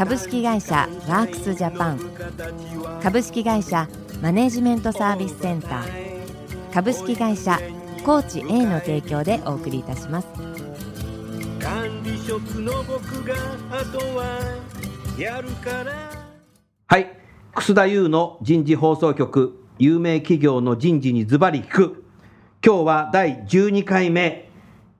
株式会社ワークスジャパン。株式会社マネジメントサービスセンター。株式会社コーチ A の提供でお送りいたします。管理職の僕があとはやるから。はい。楠田優の人事放送局。有名企業の人事にズバリ聞く。今日は第12回目、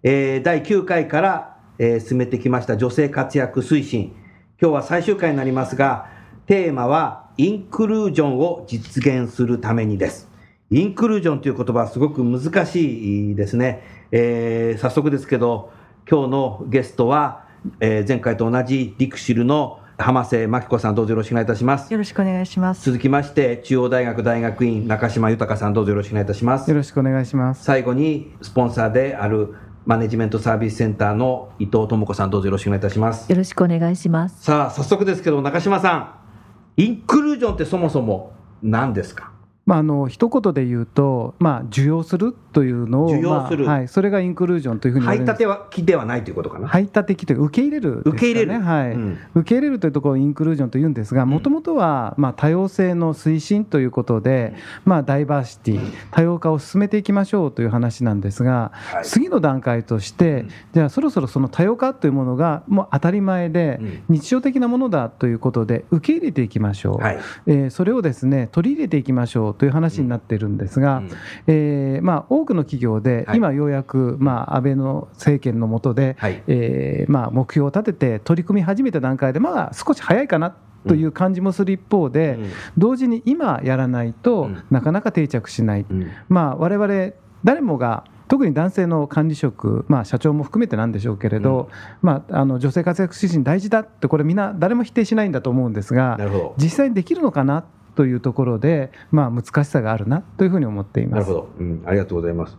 えー、第9回から、えー、進めてきました女性活躍推進今日は最終回になりますが、テーマはインクルージョンを実現するためにです。インクルージョンという言葉はすごく難しいですね。えー、早速ですけど、今日のゲストは、えー、前回と同じリクシルの浜瀬真紀子さんどうぞよろしくお願いいたします。よろしくお願いします。続きまして、中央大学大学院中島豊さんどうぞよろしくお願いいたします。よろしくお願いします。最後に、スポンサーであるマネジメントサービスセンターの伊藤智子さんどうぞよろしくお願いいたします。よろしくお願いします。さあ早速ですけど中島さんインクルージョンってそもそも何ですか？まあ、あの一言で言うと、まあ、受容するというのを、まあはい、それがインクルージョンというふうに排他的ではないということかな。排他的というか受け入れる、ね、受け入れる、はい、うん、受け入れるというところをインクルージョンというんですがもともとは、まあ、多様性の推進ということで、まあ、ダイバーシティ多様化を進めていきましょうという話なんですが、はい、次の段階として、じゃあそろそろその多様化というものがもう当たり前で、日常的なものだということで受け入れていきましょう、はい、えー、それをですね取り入れていきましょうという話になっているんですが、うん、えー、まあ、多くの企業で、今ようやく、まあ、安倍の政権の下で、はい、えー、まあ、目標を立てて取り組み始めた段階で、まあ、少し早いかなという感じもする一方で、うん、同時に今やらないと、なかなか定着しない、うん、まあ我々誰もが特に男性の管理職、まあ、社長も含めてなんでしょうけれど、うん、まあ、あの女性活躍推進大事だって、これ、みんな誰も否定しないんだと思うんですが、実際にできるのかなというところで、まあ、難しさがあるなというふうに思っています。なるほど、うん、ありがとうございます。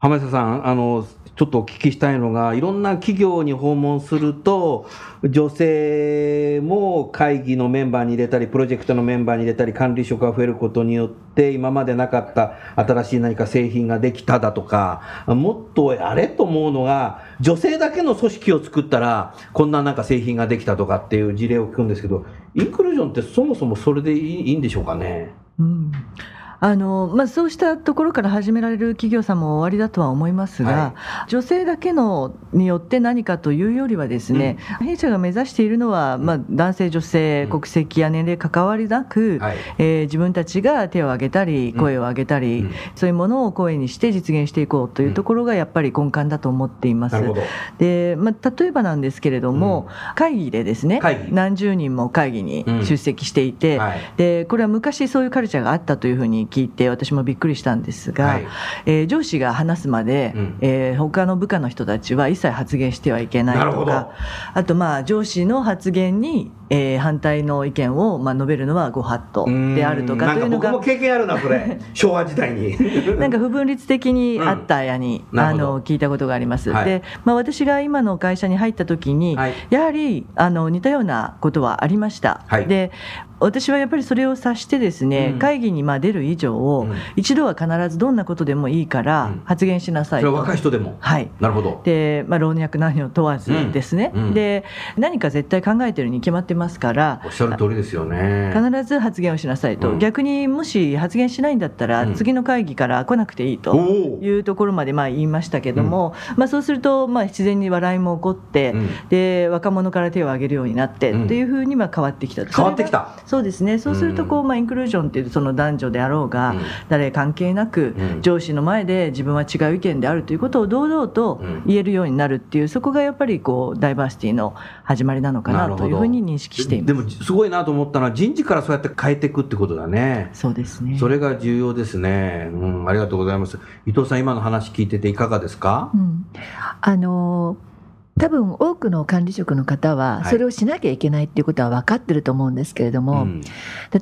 浜下さん、あの、ちょっとお聞きしたいのが、いろんな企業に訪問すると、女性も会議のメンバーに入れたり、プロジェクトのメンバーに入れたり、管理職が増えることによって、今までなかった新しい何か製品ができただとか、もっとあれと思うのが、女性だけの組織を作ったら、こんななんか製品ができたとかっていう事例を聞くんですけど、インクルージョンってそもそもそれでいいんでしょうかね？うんあのまあ、そうしたところから始められる企業さんもおありだとは思いますが、はい、女性だけのによって何かというよりはですね、うん、弊社が目指しているのは、まあ、男性女性、国籍や年齢関わりなく、はい、えー、自分たちが手を挙げたり声を上げたり、うん、そういうものを声にして実現していこうというところがやっぱり根幹だと思っています。でまあ、例えばなんですけれども、会議でですね何十人も会議に出席していて、はい、でこれは昔そういうカルチャーがあったというふうに聞いて私もびっくりしたんですが、はい、えー、上司が話すまで、うん、えー、他の部下の人たちは一切発言してはいけないとかあとまあ上司の発言にえー、反対の意見を、まあ、述べるのはご法度であるとかというのが僕も経験あるなそれ。昭和時代に。なんか不分律的にあったやに、うん、あの聞いたことがあります、はい、で、まあ、私が今の会社に入った時に、はい、やはりあの似たようなことはありました、はい、で私はやっぱりそれを察してですね、うん、会議にまあ出る以上、うん、一度は必ずどんなことでもいいから発言しなさいと、うん、若い人でも。はい。なるほど。で、まあ、老若男女問わずですね、で何か絶対考えてるに決まってますからおっしゃる通りですよね。必ず発言をしなさいと、逆にもし発言しないんだったら、次の会議から来なくていいというところまでまあ言いましたけども、まあ、そうするとまあ自然に笑いも起こって、で若者から手を挙げるようになって、っていうふうには変わってきた。変わってきたそうですね。そうするとこう、まあ、インクルージョンっていうその男女であろうが、誰関係なく、上司の前で自分は違う意見であるということを堂々と言えるようになるっていうそこがやっぱりこうダイバーシティの始まりなのかなというふうに認識しています。でもすごいなと思ったのは人事からそうやって変えていくってことだね。そうですね。それが重要ですね、うん、ありがとうございます。伊藤さん今の話聞いてていかがですか、うん、あの多分多くの管理職の方はそれをしなきゃいけないっていうことは分かってると思うんですけれども、うん。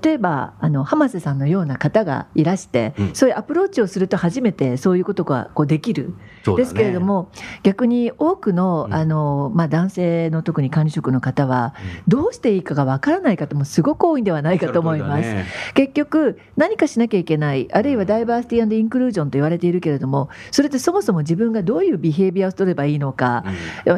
例えばあの浜瀬さんのような方がいらして、うん。そういうアプローチをすると初めてそういうことがこうできる、ね。ですけれども逆に多くのうん。あの、まあ、男性の特に管理職の方はどうしていいかが分からない方もすごく多いんではないかと思います。ね結局何かしなきゃいけないあるいはダイバーシティインクルージョンと言われているけれどもそれってそもそも自分がどういうビヘイビアを取ればいいのか、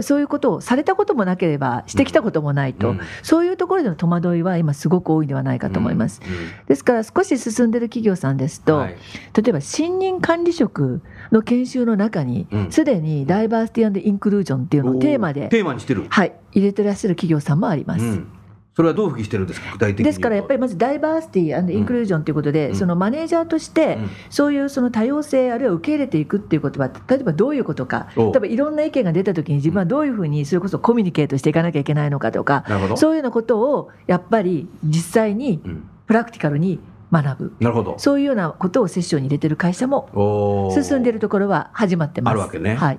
そういうことをされたこともなければしてきたこともないと、うん。そういうところでの戸惑いは今すごく多いんではないかと思います。ですから少し進んでる企業さんですと、はい。例えば新任管理職の研修の中にうん。すでにダイバーシティインクルージョンっていうのをテーマで、テーマにしてる、はい、入れてらっしゃる企業さんもあります。うんそれはどういうふうにしてるんですか具体的にですからやっぱりまずダイバーシティインクルージョンということで、うん。そのマネージャーとして、うん。そういうその多様性あるいは受け入れていくっていうことは例えばどういうことかお例えばいろんな意見が出た時に自分はどういうふうにそれこそコミュニケートしていかなきゃいけないのかとかそういうようなことをやっぱり実際にうん。プラクティカルに学ぶ。なるほど。そういうようなことをセッションに入れてる会社も進んでるところは始まってます。あるわけね。はい、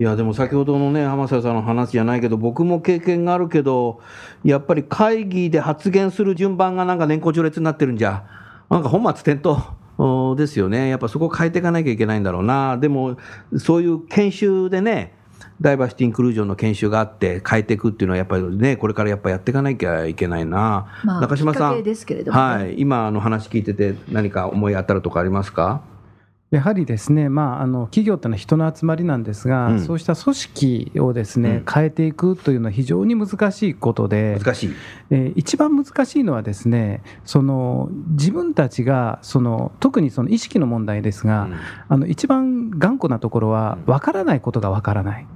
いやでも先ほどのね浜瀬さんの話じゃないけど僕も経験があるけどやっぱり会議で発言する順番がなんか年功序列になってるんじゃなんか本末転倒 ですよね。やっぱそこを変えていかなきゃいけないんだろうな。でもそういう研修でねダイバーシティインクルージョンの研修があって変えていくっていうのはやっぱりねこれからやっぱやっていかなきゃいけないな、まあ、中島さん。今の話聞いてて何か思い当たるとかありますか？やはりですね、まあ、あの企業ってのは人の集まりなんですが、うん。そうした組織をですね、うん。変えていくというのは非常に難しいことで、難しい。えー一番難しいのはですねその自分たちがその特にその意識の問題ですが、うん。あの一番頑固なところはうん。分からないことが分からない。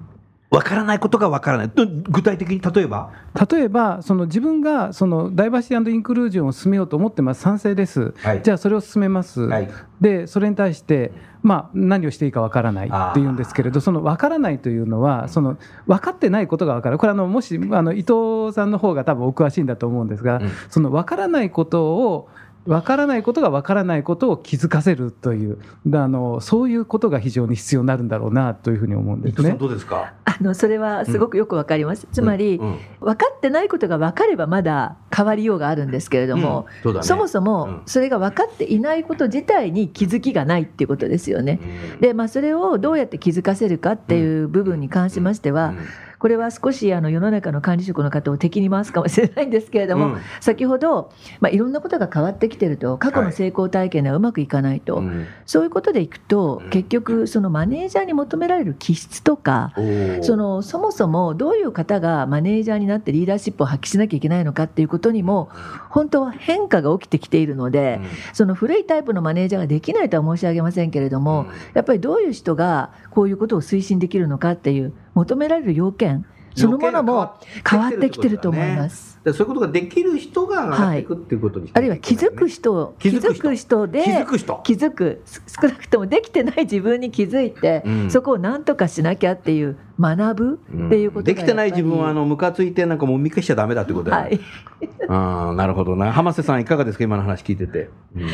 わからないことがわからない。ど具体的に例えば？例えばその自分がそのダイバーシティインクルージョンを進めようと思ってます。賛成です、はい。じゃあそれを進めます、はい。でそれに対して、まあ、何をしていいかわからないっていうんですけれどそのわからないというのはその分かってないことが分かるこれあのもしあの伊藤さんの方が多分お詳しいんだと思うんですが、うん。その分からないことを分からないことが分からないことを気づかせるというあのそういうことが非常に必要になるんだろうなというふうに思うんですね。伊藤さん。どうですか？あのそれはすごくよくわかります、つまり、うん。うん分かってないことが分かればまだ変わりようがあるんですけれども、うんそね。そもそうん。もそれが分かっていないこと自体に気づきがないっていうことですよね。うん。でまあ、それをどうやって気づかせるかっていう部分に関しましては、うんこれは少しあの世の中の管理職の方を敵に回すかもしれないんですけれども、うん。先ほど、まあ、いろんなことが変わってきてると過去の成功体験ではうまくいかないと、うん。そういうことでいくとうん。結局そのマネージャーに求められる気質とかそのそもそもどういう方がマネージャーになってリーダーシップを発揮しなきゃいけないのかっていうことにも本当は変化が起きてきているので、その古いタイプのマネージャーができないとは申し上げませんけれども、やっぱりどういう人がこういうことを推進できるのかっていう求められる要件そのものも変わってきてると思います。でそういうことができる人が上がっていくっていうことにしあるいなきゃけないね。はい。気づく人、気気づく人で気づく人。気づくす少なくともできてない自分に気づいて、うん。そこを何とかしなきゃっていう学ぶっていうことができてない自分はあのムカついてなんかもう見消しちゃダメだってことだね、はい。あーなるほどな。浜瀬さんいかがですか？今の話聞いてて、うん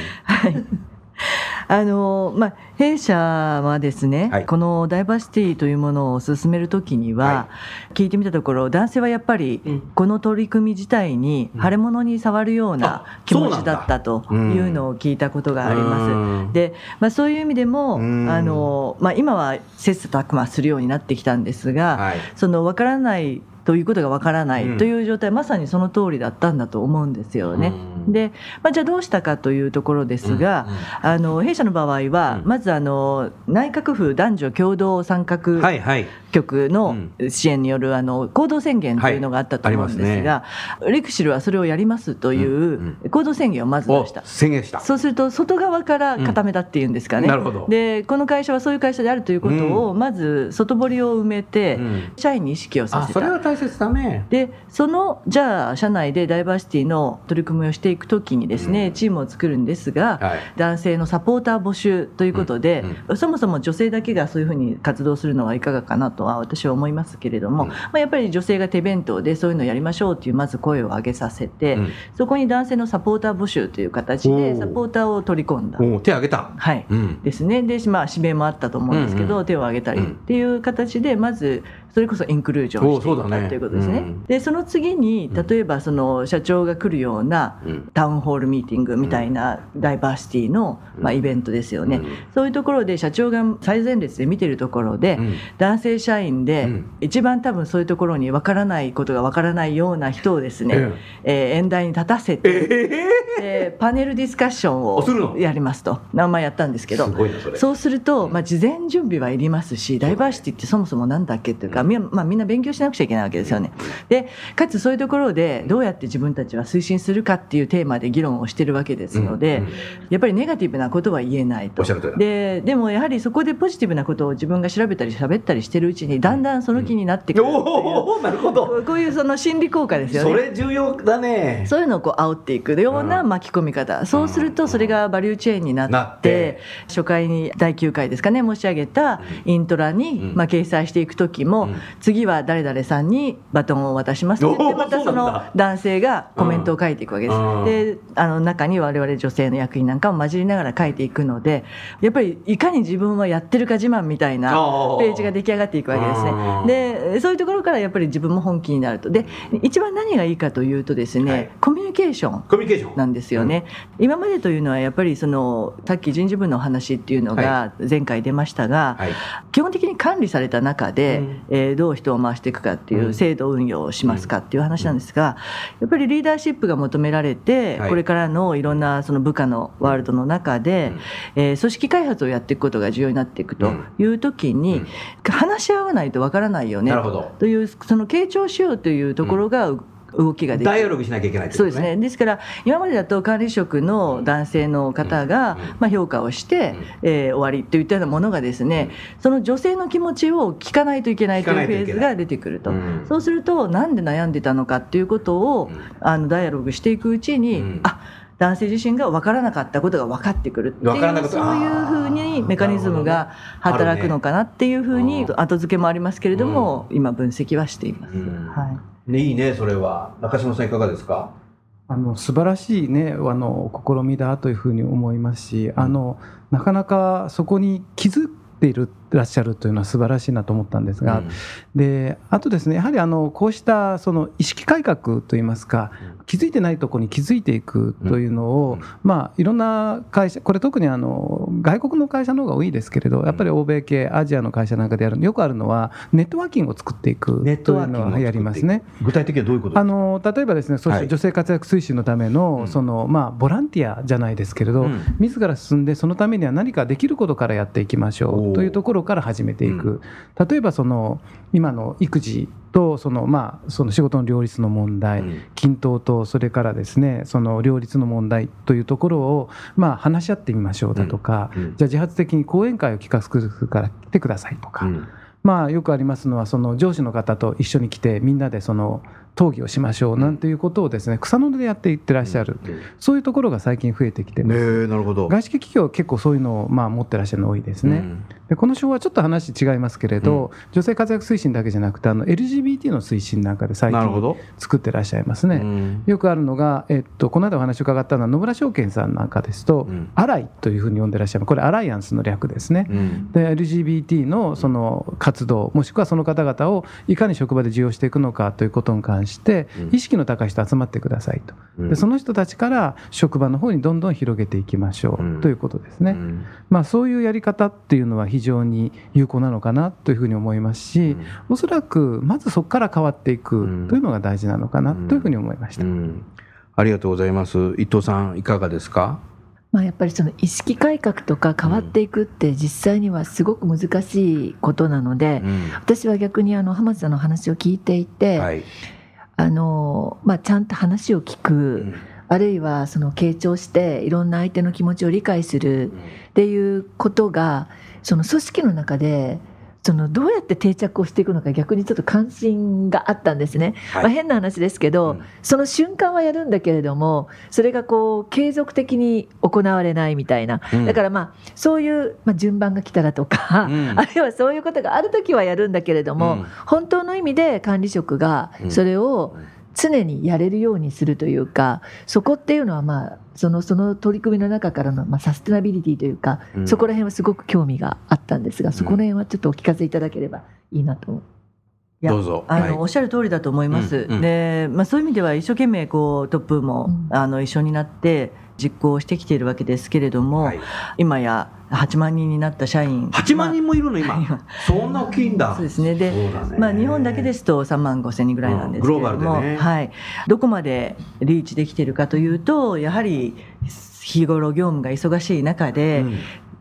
あのまあ、弊社はですね、はい。このダイバーシティというものを進めるときには、は聞いてみたところ男性はやっぱりうん。この取り組み自体に腫れ物に触るようなあ気持ちだったというのを聞いたことがあります。うん。でまあ、そういう意味でも、うん。あのまあ、今は切磋琢磨するようになってきたんですが、はい。その分からないということが分からなうん。いという状態、まさにその通りだったんだと思うんですよね。うん。で、まあ、じゃあどうしたかというところですが、あの弊社の場合は、うん。まずあの内閣府男女共同参画はいはい。局の支援によるあの行動宣言というのがあったと思うんですが、リクシルはそれをやりますという行動宣言をまず出おした。宣言した。そうすると外側から固めたっていうんですかね、うん。なるほど。でこの会社はそういう会社であるということをまず外堀を埋めて、うん。社員に意識をさあせた。大切だね。でそのじゃあ社内でダイバーシティの取り組みをしていくときにですね、うん。チームを作るんですが、はい。男性のサポーター募集ということで、うんそもそも女性だけがそういうふうに活動するのはいかがかなとは私は思いますけれども、うん。まあ、やっぱり女性が手弁当でそういうのをやりましょうというまず声を上げさせて、うん。そこに男性のサポーター募集という形でサポーターを取り込んだ。お手挙げた。はい。うん。ですね。で、まあ、指名もあったと思うんですけど、手を挙げたりうんっていう形でまずそれこそインクルージョンしていった、ということですね。うん。でその次にうん。例えばその社長が来るようなうん。タウンホールミーティングみたいなダイバーシティの、まあ、うんイベントですよね、うん。そういうところで社長が最前列で見てるところで、うん。男性社員で、うん。一番多分そういうところにわからないことがわからないような人をですね、えー演台に立たせて、えでパネルディスカッションをやりますと。名前やったんですけど。そうすると、まあ、事前準備はいりますしダイバーシティってそもそもなんだっけっていうか、みんまあ、みんな勉強しなくちゃいけないわけですよね。でかつそういうところでどうやって自分たちは推進するかっていうテーマで議論をしてるわけですので、うん。うんやっぱりネガティブなことは言えないと。おっしゃる通りだ。ででもやはりそこでポジティブなことを自分が調べたり喋ったりしてるうちにだんだんその気になってくるっていう、おおなるほど。こういうその心理効果ですよね。それ重要だね。そういうのをこう煽っていくような巻き込み方、そうするとそれがバリューチェーンになってなって。初回に第9回ですかね申し上げたイントラに、うん。まあ、掲載していく時も、うん次は誰々さんにバトンを渡しますって言ってまたそうの男性がコメントを書いていくわけです。うん。であの中に我々女性の役員なんかも混じりながら書いていくのでやっぱりいかに自分はやってるか自慢みたいなページが出来上がっていくわけですうん。ね。でそういうところからやっぱり自分も本気になると。で一番何がいいかというとですね、はい。コミュニケーションコミュニケーション。なんですよね、今までというのはやっぱりそのさっき人事部の話っていうのが前回出ましたが、はい。基本的に管理された中で、うん。えーどう人を回していくかっていううん。制度運用をしますかっていう話なんですが、やっぱりリーダーシップが求められて、はい。これからのいろんなその部下のワールドの中で、えー組織開発をやっていくことが重要になっていくという時に、うん。話し合わないとわからないよねなるほど。というその傾聴しようというところが動きができる。ダイアログしなきゃいけないってことそうですね。ですから今までだと管理職の男性の方が、まあ、評価をして、えー終わりといったようなものがですね、その女性の気持ちを聞かないといけないというフェーズが出てくると。うん。そうするとなんで悩んでたのかっていうことを、うん。あのダイアログしていくうちに、うん。あ男性自身が分からなかったことが分かってくるっていうそういうふうにメカニズムが働くのかなっていうふうに後付けもありますけれども、今分析はしています。うん。はいねいいねそれは。中島さんいかがですか？あの素晴らしいねあの試みだというふうに思いますしあのなかなかそこに気づっているらっしゃるというのは素晴らしいなと思ったんですが、であとですねやはりあのこうしたその意識改革といいますか気づいてないところに気づいていくというのを、うん。まあいろんな会社これ特にあの外国の会社の方が多いですけれどやっぱり欧米系アジアの会社なんかでやるよくあるのはネットワーキングを作っていくネットというワーキングをのはやりますね。具体的にはどういうことあの例えばですね、そうしたはい。女性活躍推進のための、うん。そのまあボランティアじゃないですけれど、うん。自ら進んでそのためには何かできることからやっていきましょうというところから始めていく。例えばその今の育児とそのまあその仕事の両立の問題、うん。均等とそれからですねその両立の問題というところをまあ話し合ってみましょうだとか、うんうん。じゃあ自発的に講演会を企画するから来てくださいとか、うん。まあよくありますのはその上司の方と一緒に来てみんなでその討議をしましょうなんていうことをですね草の根でやっていってらっしゃる、うん。そういうところが最近増えてきてます、ねえなるほど。外資系企業は結構そういうのをまあ持ってらっしゃるの多いですね、うん。でこの章はちょっと話違いますけれど、女性活躍推進だけじゃなくてあの LGBT の推進なんかで最近作ってらっしゃいますね、うん。よくあるのが、えっと、この間お話を伺ったのは野村証券さんなんかですと、うん。アライというふうに呼んでらっしゃるこれアライアンスの略ですね、うん。で LGBT のその活動もしくはその方々をいかに職場で受容していくのかということに関してうん。意識の高い人集まってくださいと。うん。でその人たちから職場の方にどんどん広げていきましょうということですね、うん。まあ、そういうやり方っていうのは非常に有効なのかなというふうに思いますしおそらくまずそこから変わっていくというのが大事なのかなというふうに思いました。うん。ありがとうございます。伊藤さんいかがですか？まあ、やっぱりその意識改革とか変わっていくって実際にはすごく難しいことなので、うん。私は逆にあの浜田さんの話を聞いていて、はいあのまあ、ちゃんと話を聞く、うん。あるいはその傾聴していろんな相手の気持ちを理解する。っていうことがその組織の中でそのどうやって定着をしていくのか逆にちょっと関心があったんですね、はい。まあ、変な話ですけど、うん。その瞬間はやるんだけれどもそれがこう継続的に行われないみたいな、うん。だからまあそういう、まあ、順番が来たらとか、うん。あるいはそういうことがある時はやるんだけれども、うん。本当の意味で管理職がうん。それを常にやれるようにするというかそこっていうのはまあそのその取り組みの中からのまあサステナビリティというか、うん。そこら辺はすごく興味があったんですがそこら辺はちょっとお聞かせいただければいいなといやどうぞ。あの、はい。おっしゃる通りだと思います。うんうん。で、まあ、そういう意味では一生懸命こうトップも、うん。あの一緒になって実行してきているわけですけれども、はい。今や8万人になった社員。8万人もいるの今、まそんな大きいんだ。そうですね。でね。まあ、日本だけですと3万5千人ぐらいなんですけれども、うんね。はい、どこまでリーチできているかというとやはり日頃業務が忙しい中で、うん。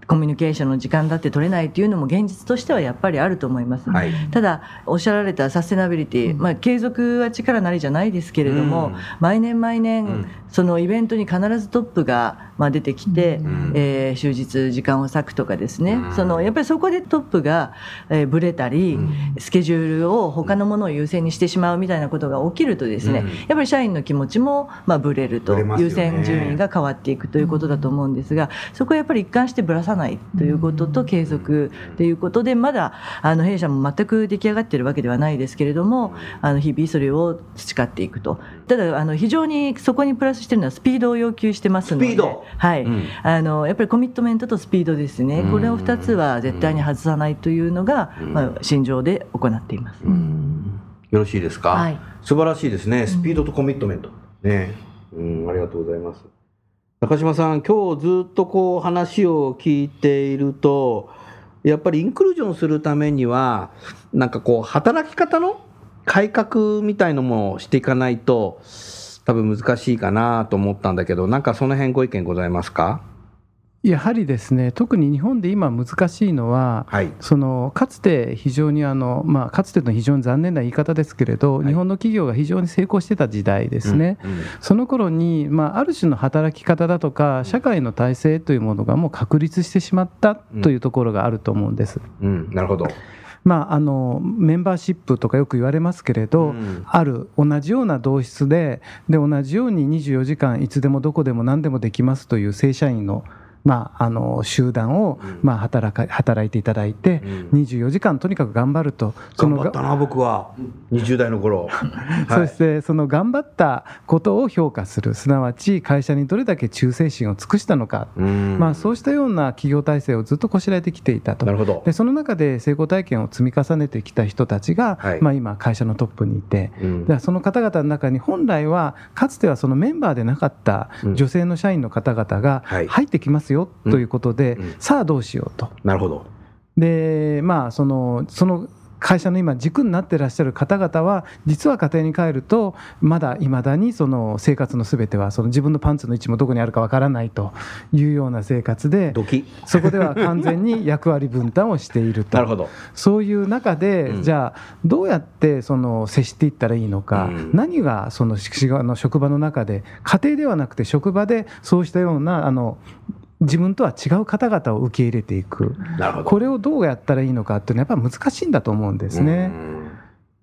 コミュニケーションの時間だって取れないというのも現実としてはやっぱりあると思います。はい。ただおっしゃられたサステナビリティ、まあ、継続は力なりじゃないですけれども、うん。毎年毎年、うん。そのイベントに必ずトップが、まあ、出てきて、ん。えー終日時間を割くとかですね、うん。そのやっぱりそこでトップが、えーブレたり、うん。スケジュールを他のものを優先にしてしまうみたいなことが起きるとですね、うん。やっぱり社員の気持ちも、まあ、ブレると、ね。優先順位が変わっていくということだと思うんですがそこはやっぱり一貫してぶらさないということと継続ということでまだあの弊社も全く出来上がっているわけではないですけれどもあの日々それを培っていくと。ただあの非常にそこにプラスしているのはスピードを要求してますのでスピードはい。うん。あのやっぱりコミットメントとスピードですね。これを2つは絶対に外さないというのが、うん。まあ、心情で行っています。うん。よろしいですか、はい。素晴らしいですね。スピードとコミットメント、ね。うん。ありがとうございます。中島さん今日ずっとこう話を聞いているとやっぱりインクルージョンするためにはなんかこう働き方の改革みたいのもしていかないと多分難しいかなと思ったんだけどなんかその辺ご意見ございますか？やはりですね特に日本で今難しいのは、はい。そのかつて非常にあの、まあ、かつての非常に残念な言い方ですけれど、はい。日本の企業が非常に成功してた時代ですね、うんうん。その頃に、まあ、ある種の働き方だとか社会の体制というものがもう確立してしまったというところがあると思うんです。うん、なるほど、まあ、あのメンバーシップとかよく言われますけれど、うん。ある同じような同室でで同じように24時間いつでもどこでも何でもできますという正社員の,、まあ、あの集団を、うん。まあ、働か働いていただいて、うん。24時間とにかく頑張るとその頑張ったな僕は。20代の頃、そしてその頑張ったことを評価するすなわち会社にどれだけ忠誠心を尽くしたのか、うん。まあ、そうしたような企業体制をずっとこしらえてきていたと。なるほど。でその中で成功体験を積み重ねてきた人たちが、はい。まあ、今会社のトップにいて、うん。でその方々の中に本来はかつてはそのメンバーでなかったうん。女性の社員の方々がはい。入ってきますよということで、うん。うんさあどうしようと。なるほど。でまあそのその会社の今軸になってらっしゃる方々は実は家庭に帰るとまだいまだにその生活のすべてはその自分のパンツの位置もどこにあるかわからないというような生活でドキ。そこでは 完全に役割分担をしていると。なるほど。そういう中で、うん。じゃあどうやってその接していったらいいのか、うん。何がその職場の中で家庭ではなくて職場でそうしたようなあの自分とは違う方々を受け入れていく。これをどうやったらいいのかっていうのはやっぱり難しいんだと思うんですね。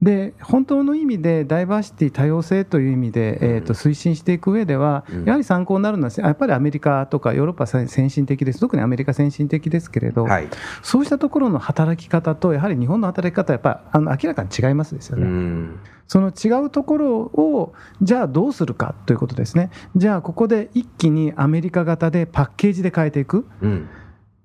で本当の意味でダイバーシティ多様性という意味で、えー、と推進していく上では、うんやはり参考になるのはやっぱりアメリカとかヨーロッパは先進的です特にアメリカ先進的ですけれど、はいそうしたところの働き方とやはり日本の働き方はやっぱりあの明らかに違いますですようね。んその違うところをじゃあどうするかということですね。じゃあここで一気にアメリカ型でパッケージで変えていく。うん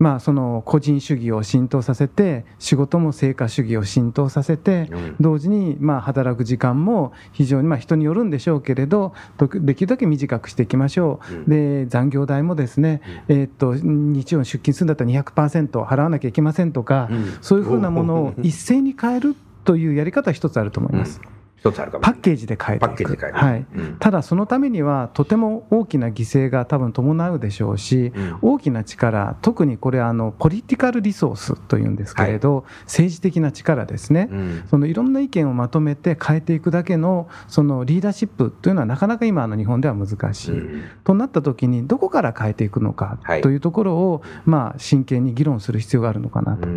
まあ、その個人主義を浸透させて仕事も成果主義を浸透させてうん。同時にまあ働く時間も非常にまあ人によるんでしょうけれどとできるだけ短くしていきましょう。で残業代もですねえーっと日曜に出勤するんだったら200%払わなきゃいけませんとかうん。そういうふうなものを一斉に変えるというやり方は一つあると思います。一つあるかも。パッケージで変えていく。はい。うん。ただそのためにはとても大きな犠牲が多分伴うでしょうし、うん。大きな力特にこれあのポリティカルリソースというんですけれど、政治的な力ですね、うん。そのいろんな意見をまとめて変えていくだけのそのリーダーシップというのはなかなか今の日本では難しい。うん。となった時にどこから変えていくのかはい。というところを、まあ、真剣に議論する必要があるのかなと、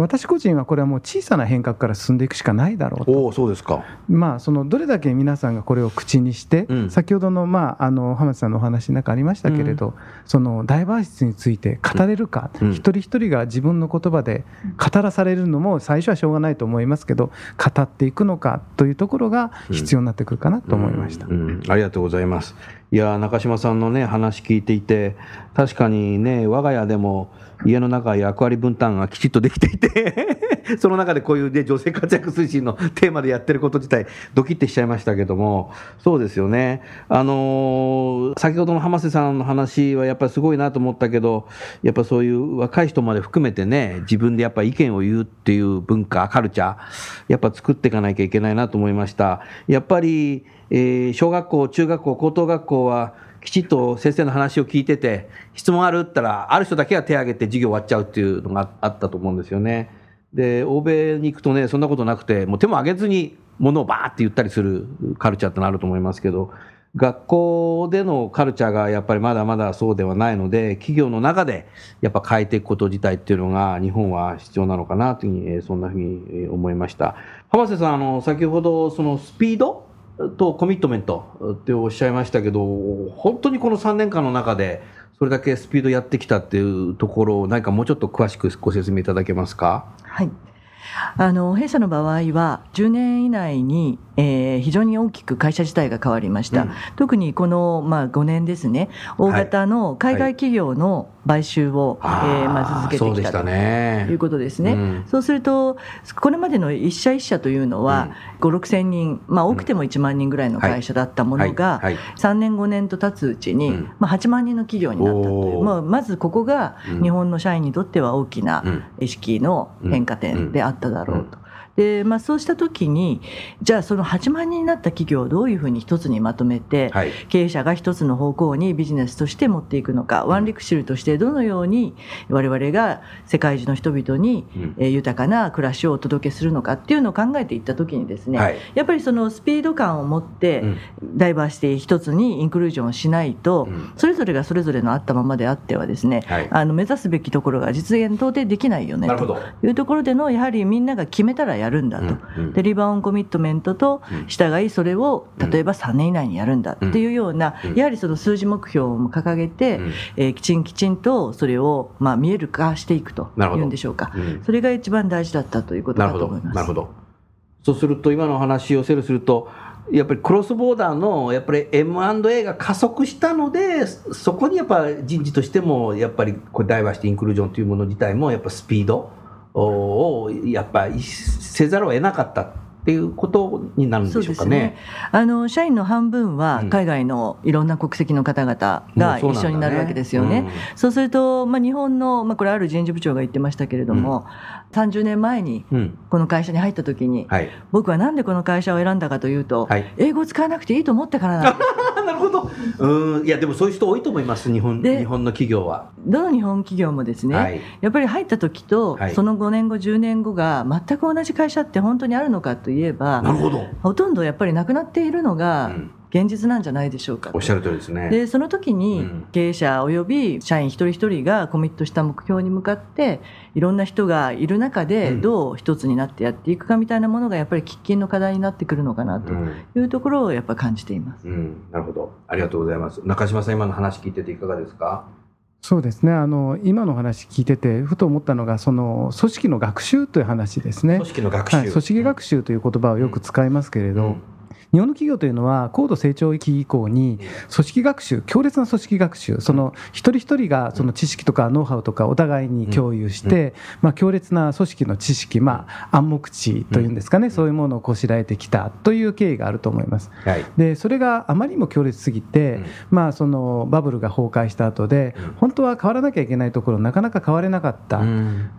私個人はこれはもう小さな変革から進んでいくしかないだろうと。おおそうですか。まあ、そのどれだけ皆さんがこれを口にして、うん。先ほどの,、まあ、あの浜田さんのお話の中ありましたけれど、そのダイバーシティについて語れるか、うん。一人一人が自分の言葉で語らされるのも最初はしょうがないと思いますけど語っていくのかというところが必要になってくるかなと思いました。うん。うん。ありがとうございます。いや中島さんのね話聞いていて確かにね我が家でも家の中役割分担がきちっとできていて その中でこういう、ね、女性活躍推進のテーマでやってること自体ドキッてしちゃいましたけどもそうですよね。あのー、先ほどの浜瀬さんの話はやっぱりすごいなと思ったけどやっぱそういう若い人まで含めてね自分でやっぱ意見を言うっていう文化カルチャーやっぱ作っていかなきゃいけないなと思いました。やっぱり、えー、小学校中学校高等学校はきちっと先生の話を聞いてて、質問あるったら、ある人だけが手を挙げて授業終わっちゃうっていうのがあったと思うんですよね。で、欧米に行くとね、そんなことなくて、もう手も挙げずに物をバーって言ったりするカルチャーってのあると思いますけど、学校でのカルチャーがやっぱりまだまだそうではないので、企業の中でやっぱ変えていくこと自体っていうのが日本は必要なのかなというふうに、そんなふうに思いました。浜瀬さん、あの、先ほどそのスピードとコミットメントっておっしゃいましたけど、本当にこの3年間の中で、それだけスピードやってきたっていうところを、何かもうちょっと詳しくご説明いただけますか？はいあの弊社の場合は10年以内に、えー、非常に大きく会社自体が変わりました、うん、特にこの、まあ、5年ですね大型の海外企業の買収を、はい、えー、まあ、続けてきたということですね、うん、そうするとこれまでの一社一社というのは、うん、5 6千人、まあ、多くても1万人ぐらいの会社だったものが、はい。はい、3年5年と経つうちに、まあ、8万人の企業になったという、まあ、まずここが日本の社員にとっては大きな意識の変化点であっただろうと。で、まあ、そうした時にじゃあその8万人になった企業をどういうふうに一つにまとめて、はい、経営者が一つの方向にビジネスとして持っていくのか、ワンリクシルとしてどのように我々が世界中の人々に、え豊かな暮らしをお届けするのかっていうのを考えていった時にですね、はい、やっぱりそのスピード感を持ってダイバーシティ一つにインクルージョンをしないと、それぞれがそれぞれのあったままであってはですね、はい、あの目指すべきところが実現到底できないよねというところでのやはりみんなが決めたらややるんだと、うんうん、でリバウンコミットメントと従いそれを例えば3年以内にやるんだっていうような、やはりその数字目標も掲げて、えー、きちんきちんとそれをまあ見える化していくというんでしょうか、それが一番大事だったということだと思います。なるほどそうすると今の話を整理するとやっぱりクロスボーダーのやっぱり M&A が加速したのでそこにやっぱ人事としてもやっぱりこれダイバーシティインクルージョンというもの自体もやっぱスピードをやっぱりせざるを得なかったっていうことになるんでしょうかね。ね。あの社員の半分は海外のいろんな国籍の方々が一緒になるわけですよね。そうね。うん、そうすると、まあ、日本の、まあ、これある人事部長が言ってましたけれども、うん、30年前にこの会社に入った時に、うんはい、僕はなんでこの会社を選んだかというと、はい、英語を使わなくていいと思ったからなんです。なるほど。うん。いやでもそういう人多いと思います日本日本の企業は。どの日本企業もですね、はい、やっぱり入った時と、その5年後10年後が全く同じ会社って本当にあるのかといえばなるほど。ほとんどやっぱりなくなっているのが、うん現実なんじゃないでしょうかおっしゃる通りですね。でその時に経営者および社員一人一人がコミットした目標に向かっていろんな人がいる中でどう一つになってやっていくかみたいなものがやっぱり喫緊の課題になってくるのかなというところをやっぱり感じています、うんうん、なるほど。ありがとうございます。中島さん今の話聞いてていかがですか？そうですね。あの今の話聞いててふと思ったのがその組織の学習という話ですね。組織の学習、はい、組織学習という言葉をよく使いますけれど、うん日本の企業というのは高度成長期以降に組織学習強烈な組織学習その一人一人がその知識とかノウハウとかお互いに共有して、まあ、強烈な組織の知識、まあ、暗黙知というんですかね、そういうものをこしらえてきたという経緯があると思います。でそれがあまりにも強烈すぎて、まあ、そのバブルが崩壊した後で本当は変わらなきゃいけないところなかなか変われなかった、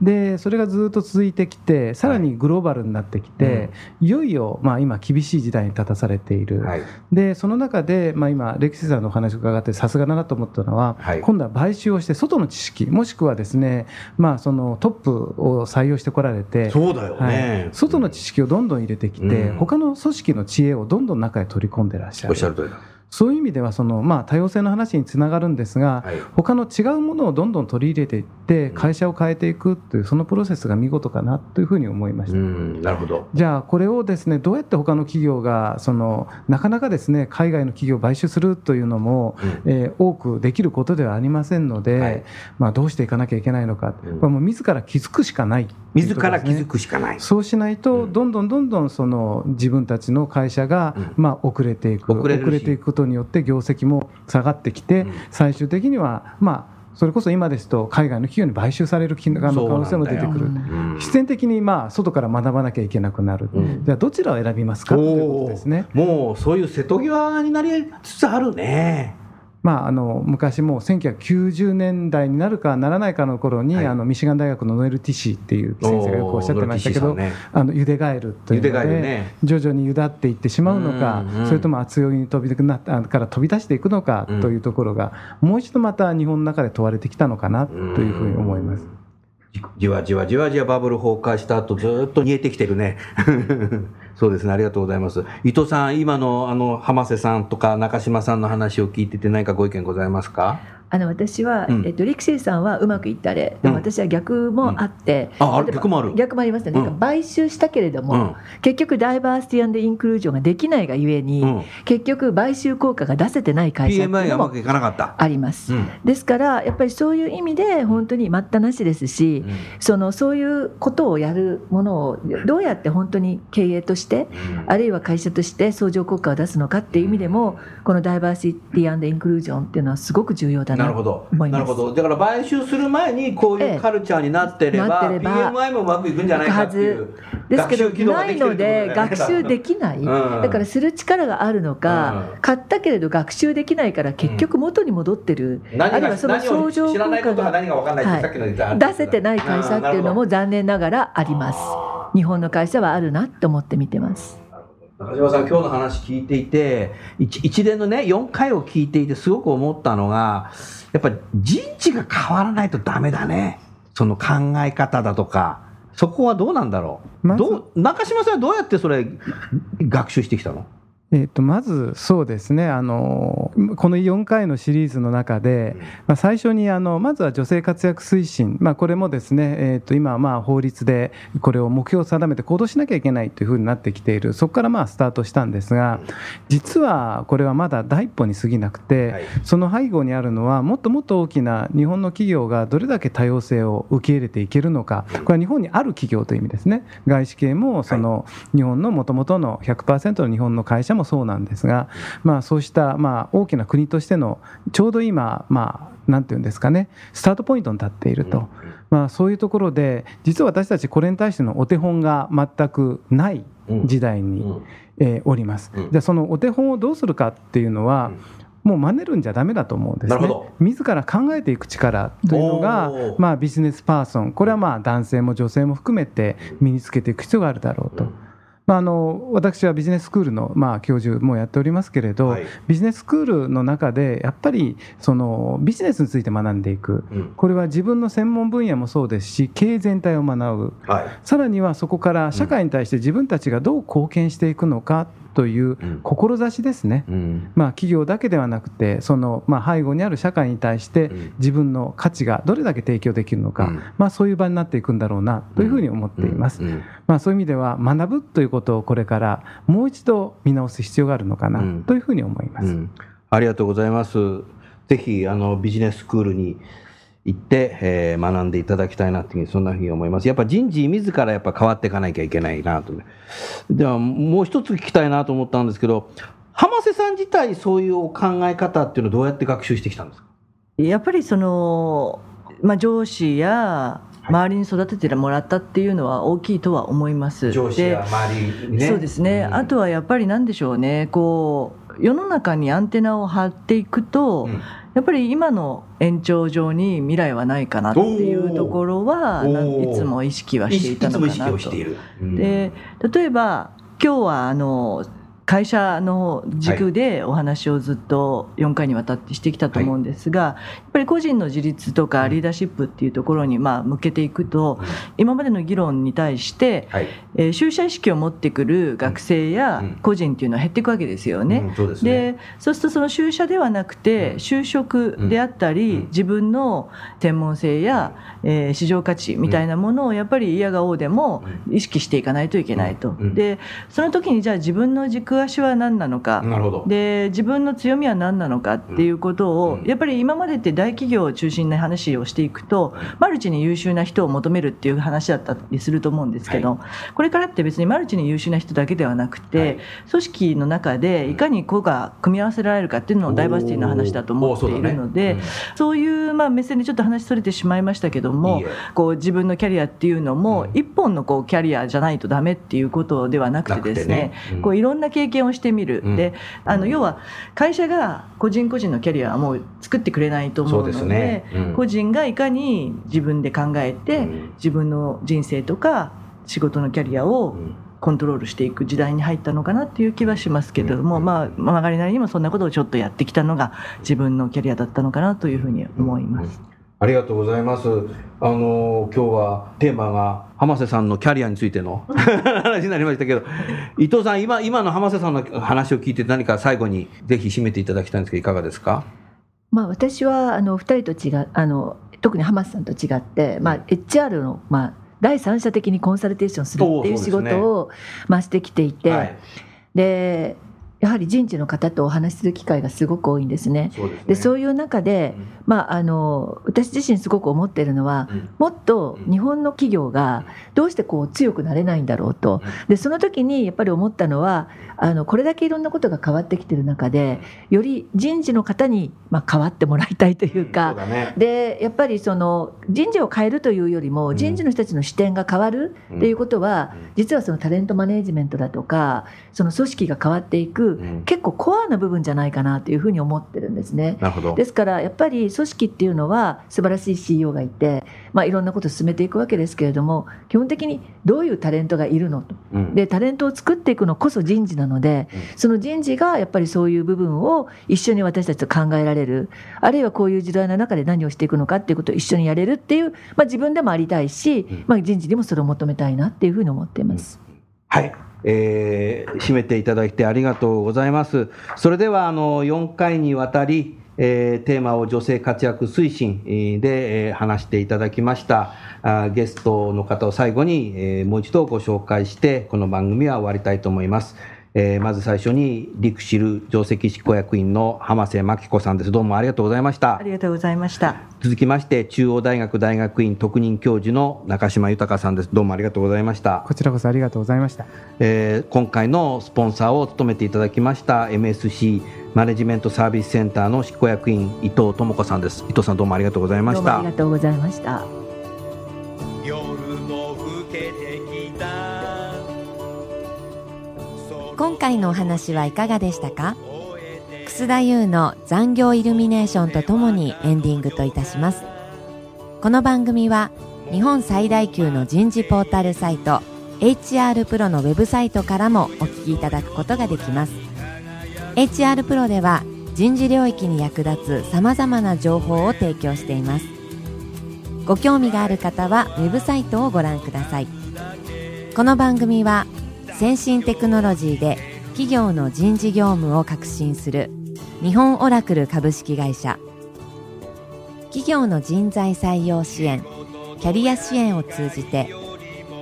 でそれがずっと続いてきてさらにグローバルになってきて、いよいよまあ今厳しい時代に立たされている、はい、でその中で、まあ、今歴史さんのお話を伺ってさすがだなと思ったのは、はい、今度は買収をして外の知識もしくはですね、まあ、そのトップを採用してこられてそうだよね、はい、外の知識をどんどん入れてきて、うん、他の組織の知恵をどんどん中へ取り込んでらっしゃる。おっしゃる通りだそういう意味ではその、まあ、多様性の話につながるんですが、はい、他の違うものをどんどん取り入れていって会社を変えていくというそのプロセスが見事かなというふうに思いました。なるほど。じゃあこれをですねどうやって他の企業がそのなかなかですね海外の企業を買収するというのも、うん、えー、多くできることではありませんので、はい、まあ、どうしていかなきゃいけないのか、うん、もう自ら気づくしかない自ら気づくしかない。そうしないと、うん。どんどんどんどんその自分たちの会社が、うん。まあ、遅れていく遅れるし。ていくことによって業績も下がってきて、うん。最終的には、まあ、それこそ今ですと海外の企業に買収される可能可能性も出てくる。必然的に、まあ、外から学ばなきゃいけなくなる、うん。じゃあどちらを選びますか？ということですね。もうそういう瀬戸際になりつつあるね。まあ、あの昔もう1990年代になるかならないかの頃に、はい。あのミシガン大学のノエル・ティシーっていう先生がよくおっしゃってましたけど、ね。あのゆでガエルというので、ね。徐々にゆだっていってしまうのか、うんうんそれとも厚酔いに飛びなあから飛び出していくのかうんというところが、もう一度また日本の中で問われてきたのかなというふうに思います。じじわじわじわじわバブル崩壊した後ずっと煮えてきてるね。そうですね、ありがとうございます。伊藤さん、今のあの浜瀬さんとか中島さんの話を聞いてて何かご意見ございますか？あの私は、うん。えっと、リクシーさんはうまくいったれ、私は逆もあって、うん。あ逆もある。逆もありますね、なんかうん買収したけれども、うん。結局、ダイバーシティインクルージョンができないがゆえに、うん。結局、買収効果が出せてない会社ってい。あります。うん。ですから、やっぱりそういう意味で、本当に待ったなしですし、うん。そのそういうことをやるものをどうやって本当に経営として、あるいは会社として相乗効果を出すのかっていう意味でも、このダイバーシティインクルージョンっていうのはすごく重要だななるほど。なるほど。だから買収する前にこういうカルチャーになってれば、ええれば PMI もうまくいくんじゃないかっていう。ですけど学習機能がないので学習できない、うん。だからする力があるのか、うん。買ったけれど学習できないから結局元に戻ってる、あるいはその相乗効知らないことが果が出せてない会社っていうのも残念ながらあります。日本の会社はあるなと思って見てます中島さん、今日の話聞いていて、一一連のね、4回を聞いていて、すごく思ったのが、やっぱり人事が変わらないとダメだね。その考え方だとか、そこはどうなんだろう？まずどう中島さんはどうやってそれ、学習してきたの？えー、とまずそうですねあのこの4回のシリーズの中で、まあ、最初にあのまずは女性活躍推進、まあ、これもですね、えー、と今はまあ法律でこれを目標を定めて行動しなきゃいけないというふうになってきている。そこからまあスタートしたんですが実はこれはまだ第一歩に過ぎなくて、はい。その背後にあるのはもっともっと大きな日本の企業がどれだけ多様性を受け入れていけるのかこれは日本にある企業という意味ですね。外資系もその日本のもともとの100%の日本の会社もそうなんですが、まあ、そうしたまあ大きな国としてのちょうど今まあなんていうんですかねスタートポイントに立っていると、まあ、そういうところで実は私たちこれに対してのお手本が全くない時代に、うん。えーおります、うん。じゃあそのお手本をどうするかっていうのは、もう真似るんじゃダメだと思うんですね。自ら考えていく力というのがまあ、ビジネスパーソン、これはまあ男性も女性も含めて身につけていく必要があるだろうと。まあ、あの私はビジネススクールのまあ教授もやっておりますけれど、はい。ビジネススクールの中でやっぱりそのビジネスについて学んでいく。うん。これは自分の専門分野もそうですし経営全体を学ぶ。はい。さらにはそこから社会に対して自分たちがどう貢献していくのかといううん。志ですね。うん。まあ、企業だけではなくてそのまあ背後にある社会に対してうん。自分の価値がどれだけ提供できるのか、うん。まあ、そういう場になっていくんだろうなというふうに思っています、うん。まあ、そういう意味では学ぶということをこれからもう一度見直す必要があるのかなうん。というふうに思います、うん。ありがとうございます。ぜひあのビジネススクールに行って、えー学んでいただきたいなというふうにそんなふうに思います。やっぱ人事自らやっぱ変わっていかなきゃいけないなとね。ではもう一つ聞きたいなと思ったんですけど、浜瀬さん自体そういうお考え方っていうのはどうやって学習してきたんですか？やっぱりその、まあ、上司や周りに育ててもらったっていうのは大きいとは思います。上司やで周りにね。そうですね、んあとはやっぱりなんでしょうねこう世の中にアンテナを張っていくと、うんやっぱり今の延長上に未来はないかなっていうところはいつも意識はいしていたのかなと。で例えば今日はあの会社の軸でお話をずっと4回にわたってしてきたと思うんですが、やっぱり個人の自立とかリーダーシップっていうところにまあ向けていくと、今までの議論に対して、はい。えー就社意識を持ってくる学生やうん。個人っていうのは減っていくわけですよね。うんそうでそうするとその就社ではなくてうん。就職であったり、うん。自分の専門性や、えー市場価値みたいなものをやっぱり嫌がおうでも意識していかないといけないと。でその時にじゃあ自分の軸軸足は何なのか、で自分の強みは何なのかっていうことを、うん。やっぱり今までって大企業を中心な話をしていくと、マルチに優秀な人を求めるっていう話だったりすると思うんですけど、これからって別にマルチに優秀な人だけではなくて、はい。組織の中でいかに個が組み合わせられるかっていうのをダイバーシティの話だと思っているので、おーそうだね。そういうまあ目線でちょっと話それてしまいましたけどもこう自分のキャリアっていうのもうん。一本のこうキャリアじゃないとダメっていうことではなくてですねね。うん。こういろんな経験をしてみる、うん。であの要は会社が個人個人のキャリアはもう作ってくれないと思うのでね。うん。個人がいかに自分で考えて、うん。自分の人生とか仕事のキャリアをうん。コントロールしていく時代に入ったのかなっていう気はしますけれども、うん。まあ曲がりなりにもそんなことをちょっとやってきたのが自分のキャリアだったのかなというふうに思います。ありがとうございます。あの今日はテーマが浜瀬さんのキャリアについての 話になりましたけど、伊藤さん今今の浜瀬さんの話を聞いて何か最後にぜひ締めていただきたいんですけどいかがですか？まあ、私はあの2人と違うあの特に浜田さんと違って、まあ、HR の、まあ、第三者的にコンサルテーションするっていう仕事を、まあ、してきていて、はい。でやはり人事の方とお話しする機会がすごく多いんですね。そうですね。でそういう中で、うん。まあ、あの私自身すごく思っているのは、うん。もっと日本の企業がどうしてこう強くなれないんだろうと、でその時にやっぱり思ったのはあのこれだけいろんなことが変わってきてる中でより人事の方に、まあ、変わってもらいたいというか、そうだね。でやっぱりその人事を変えるというよりもん。人事の人たちの視点が変わるっていうことは、うん。実はそのタレントマネージメントだとかその組織が変わっていく、うん結構コアな部分じゃないかなというふうに思ってるんですね。なるほど。ですからやっぱり組織っていうのは素晴らしい CEO がいて、まあ、いろんなことを進めていくわけですけれども基本的にどういうタレントがいるのとうんでタレントを作っていくのこそ人事なので、うんその人事がやっぱりそういう部分を一緒に私たちと考えられるあるいはこういう時代の中で何をしていくのかっていうことを一緒にやれるっていう、まあ、自分でもありたいし、んまあ、人事にもそれを求めたいなっていうふうに思っています。はい。えー締めていただいてありがとうございます。それではあの4回にわたり、えーテーマを女性活躍推進で、えー話していただきましたあゲストの方を最後に、えーもう一度ご紹介してこの番組は終わりたいと思います。えーまず最初にリクシル上席執行役員の浜瀬真紀子さんです。どうもありがとうございましたあ。りがとうございました。続きまして中央大学大学院特任教授の中島豊さんです。どうもありがとうございました。こちらこそありがとうございました。えー今回のスポンサーを務めていただきました MSC マネジメントサービスセンターの執行役員伊藤智子さんです伊藤さんどうもありがとうございましたどうもありがとうございました。今回のお話はいかがでしたか？楠田優の残業イルミネーションとともにエンディングといたします。この番組は日本最大級の人事ポータルサイト HR プロのウェブサイトからもお聞きいただくことができます。HR プロでは人事領域に役立つ様々な情報を提供しています。ご興味がある方はウェブサイトをご覧ください。この番組は先進テクノロジーで企業の人事業務を革新する日本オラクル株式会社。企業の人材採用支援キャリア支援を通じて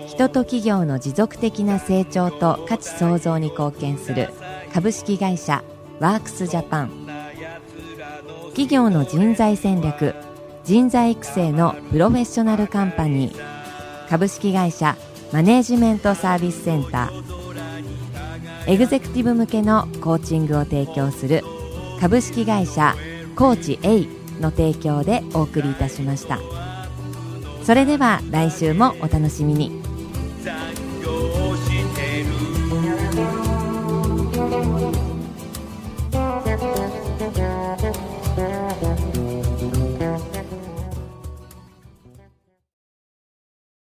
人と企業の持続的な成長と価値創造に貢献する株式会社ワークスジャパン。企業の人材戦略人材育成のプロフェッショナルカンパニー株式会社マネージメントサービスセンター。エグゼクティブ向けのコーチングを提供する株式会社コーチ A の提供でお送りいたしました。それでは来週もお楽しみに。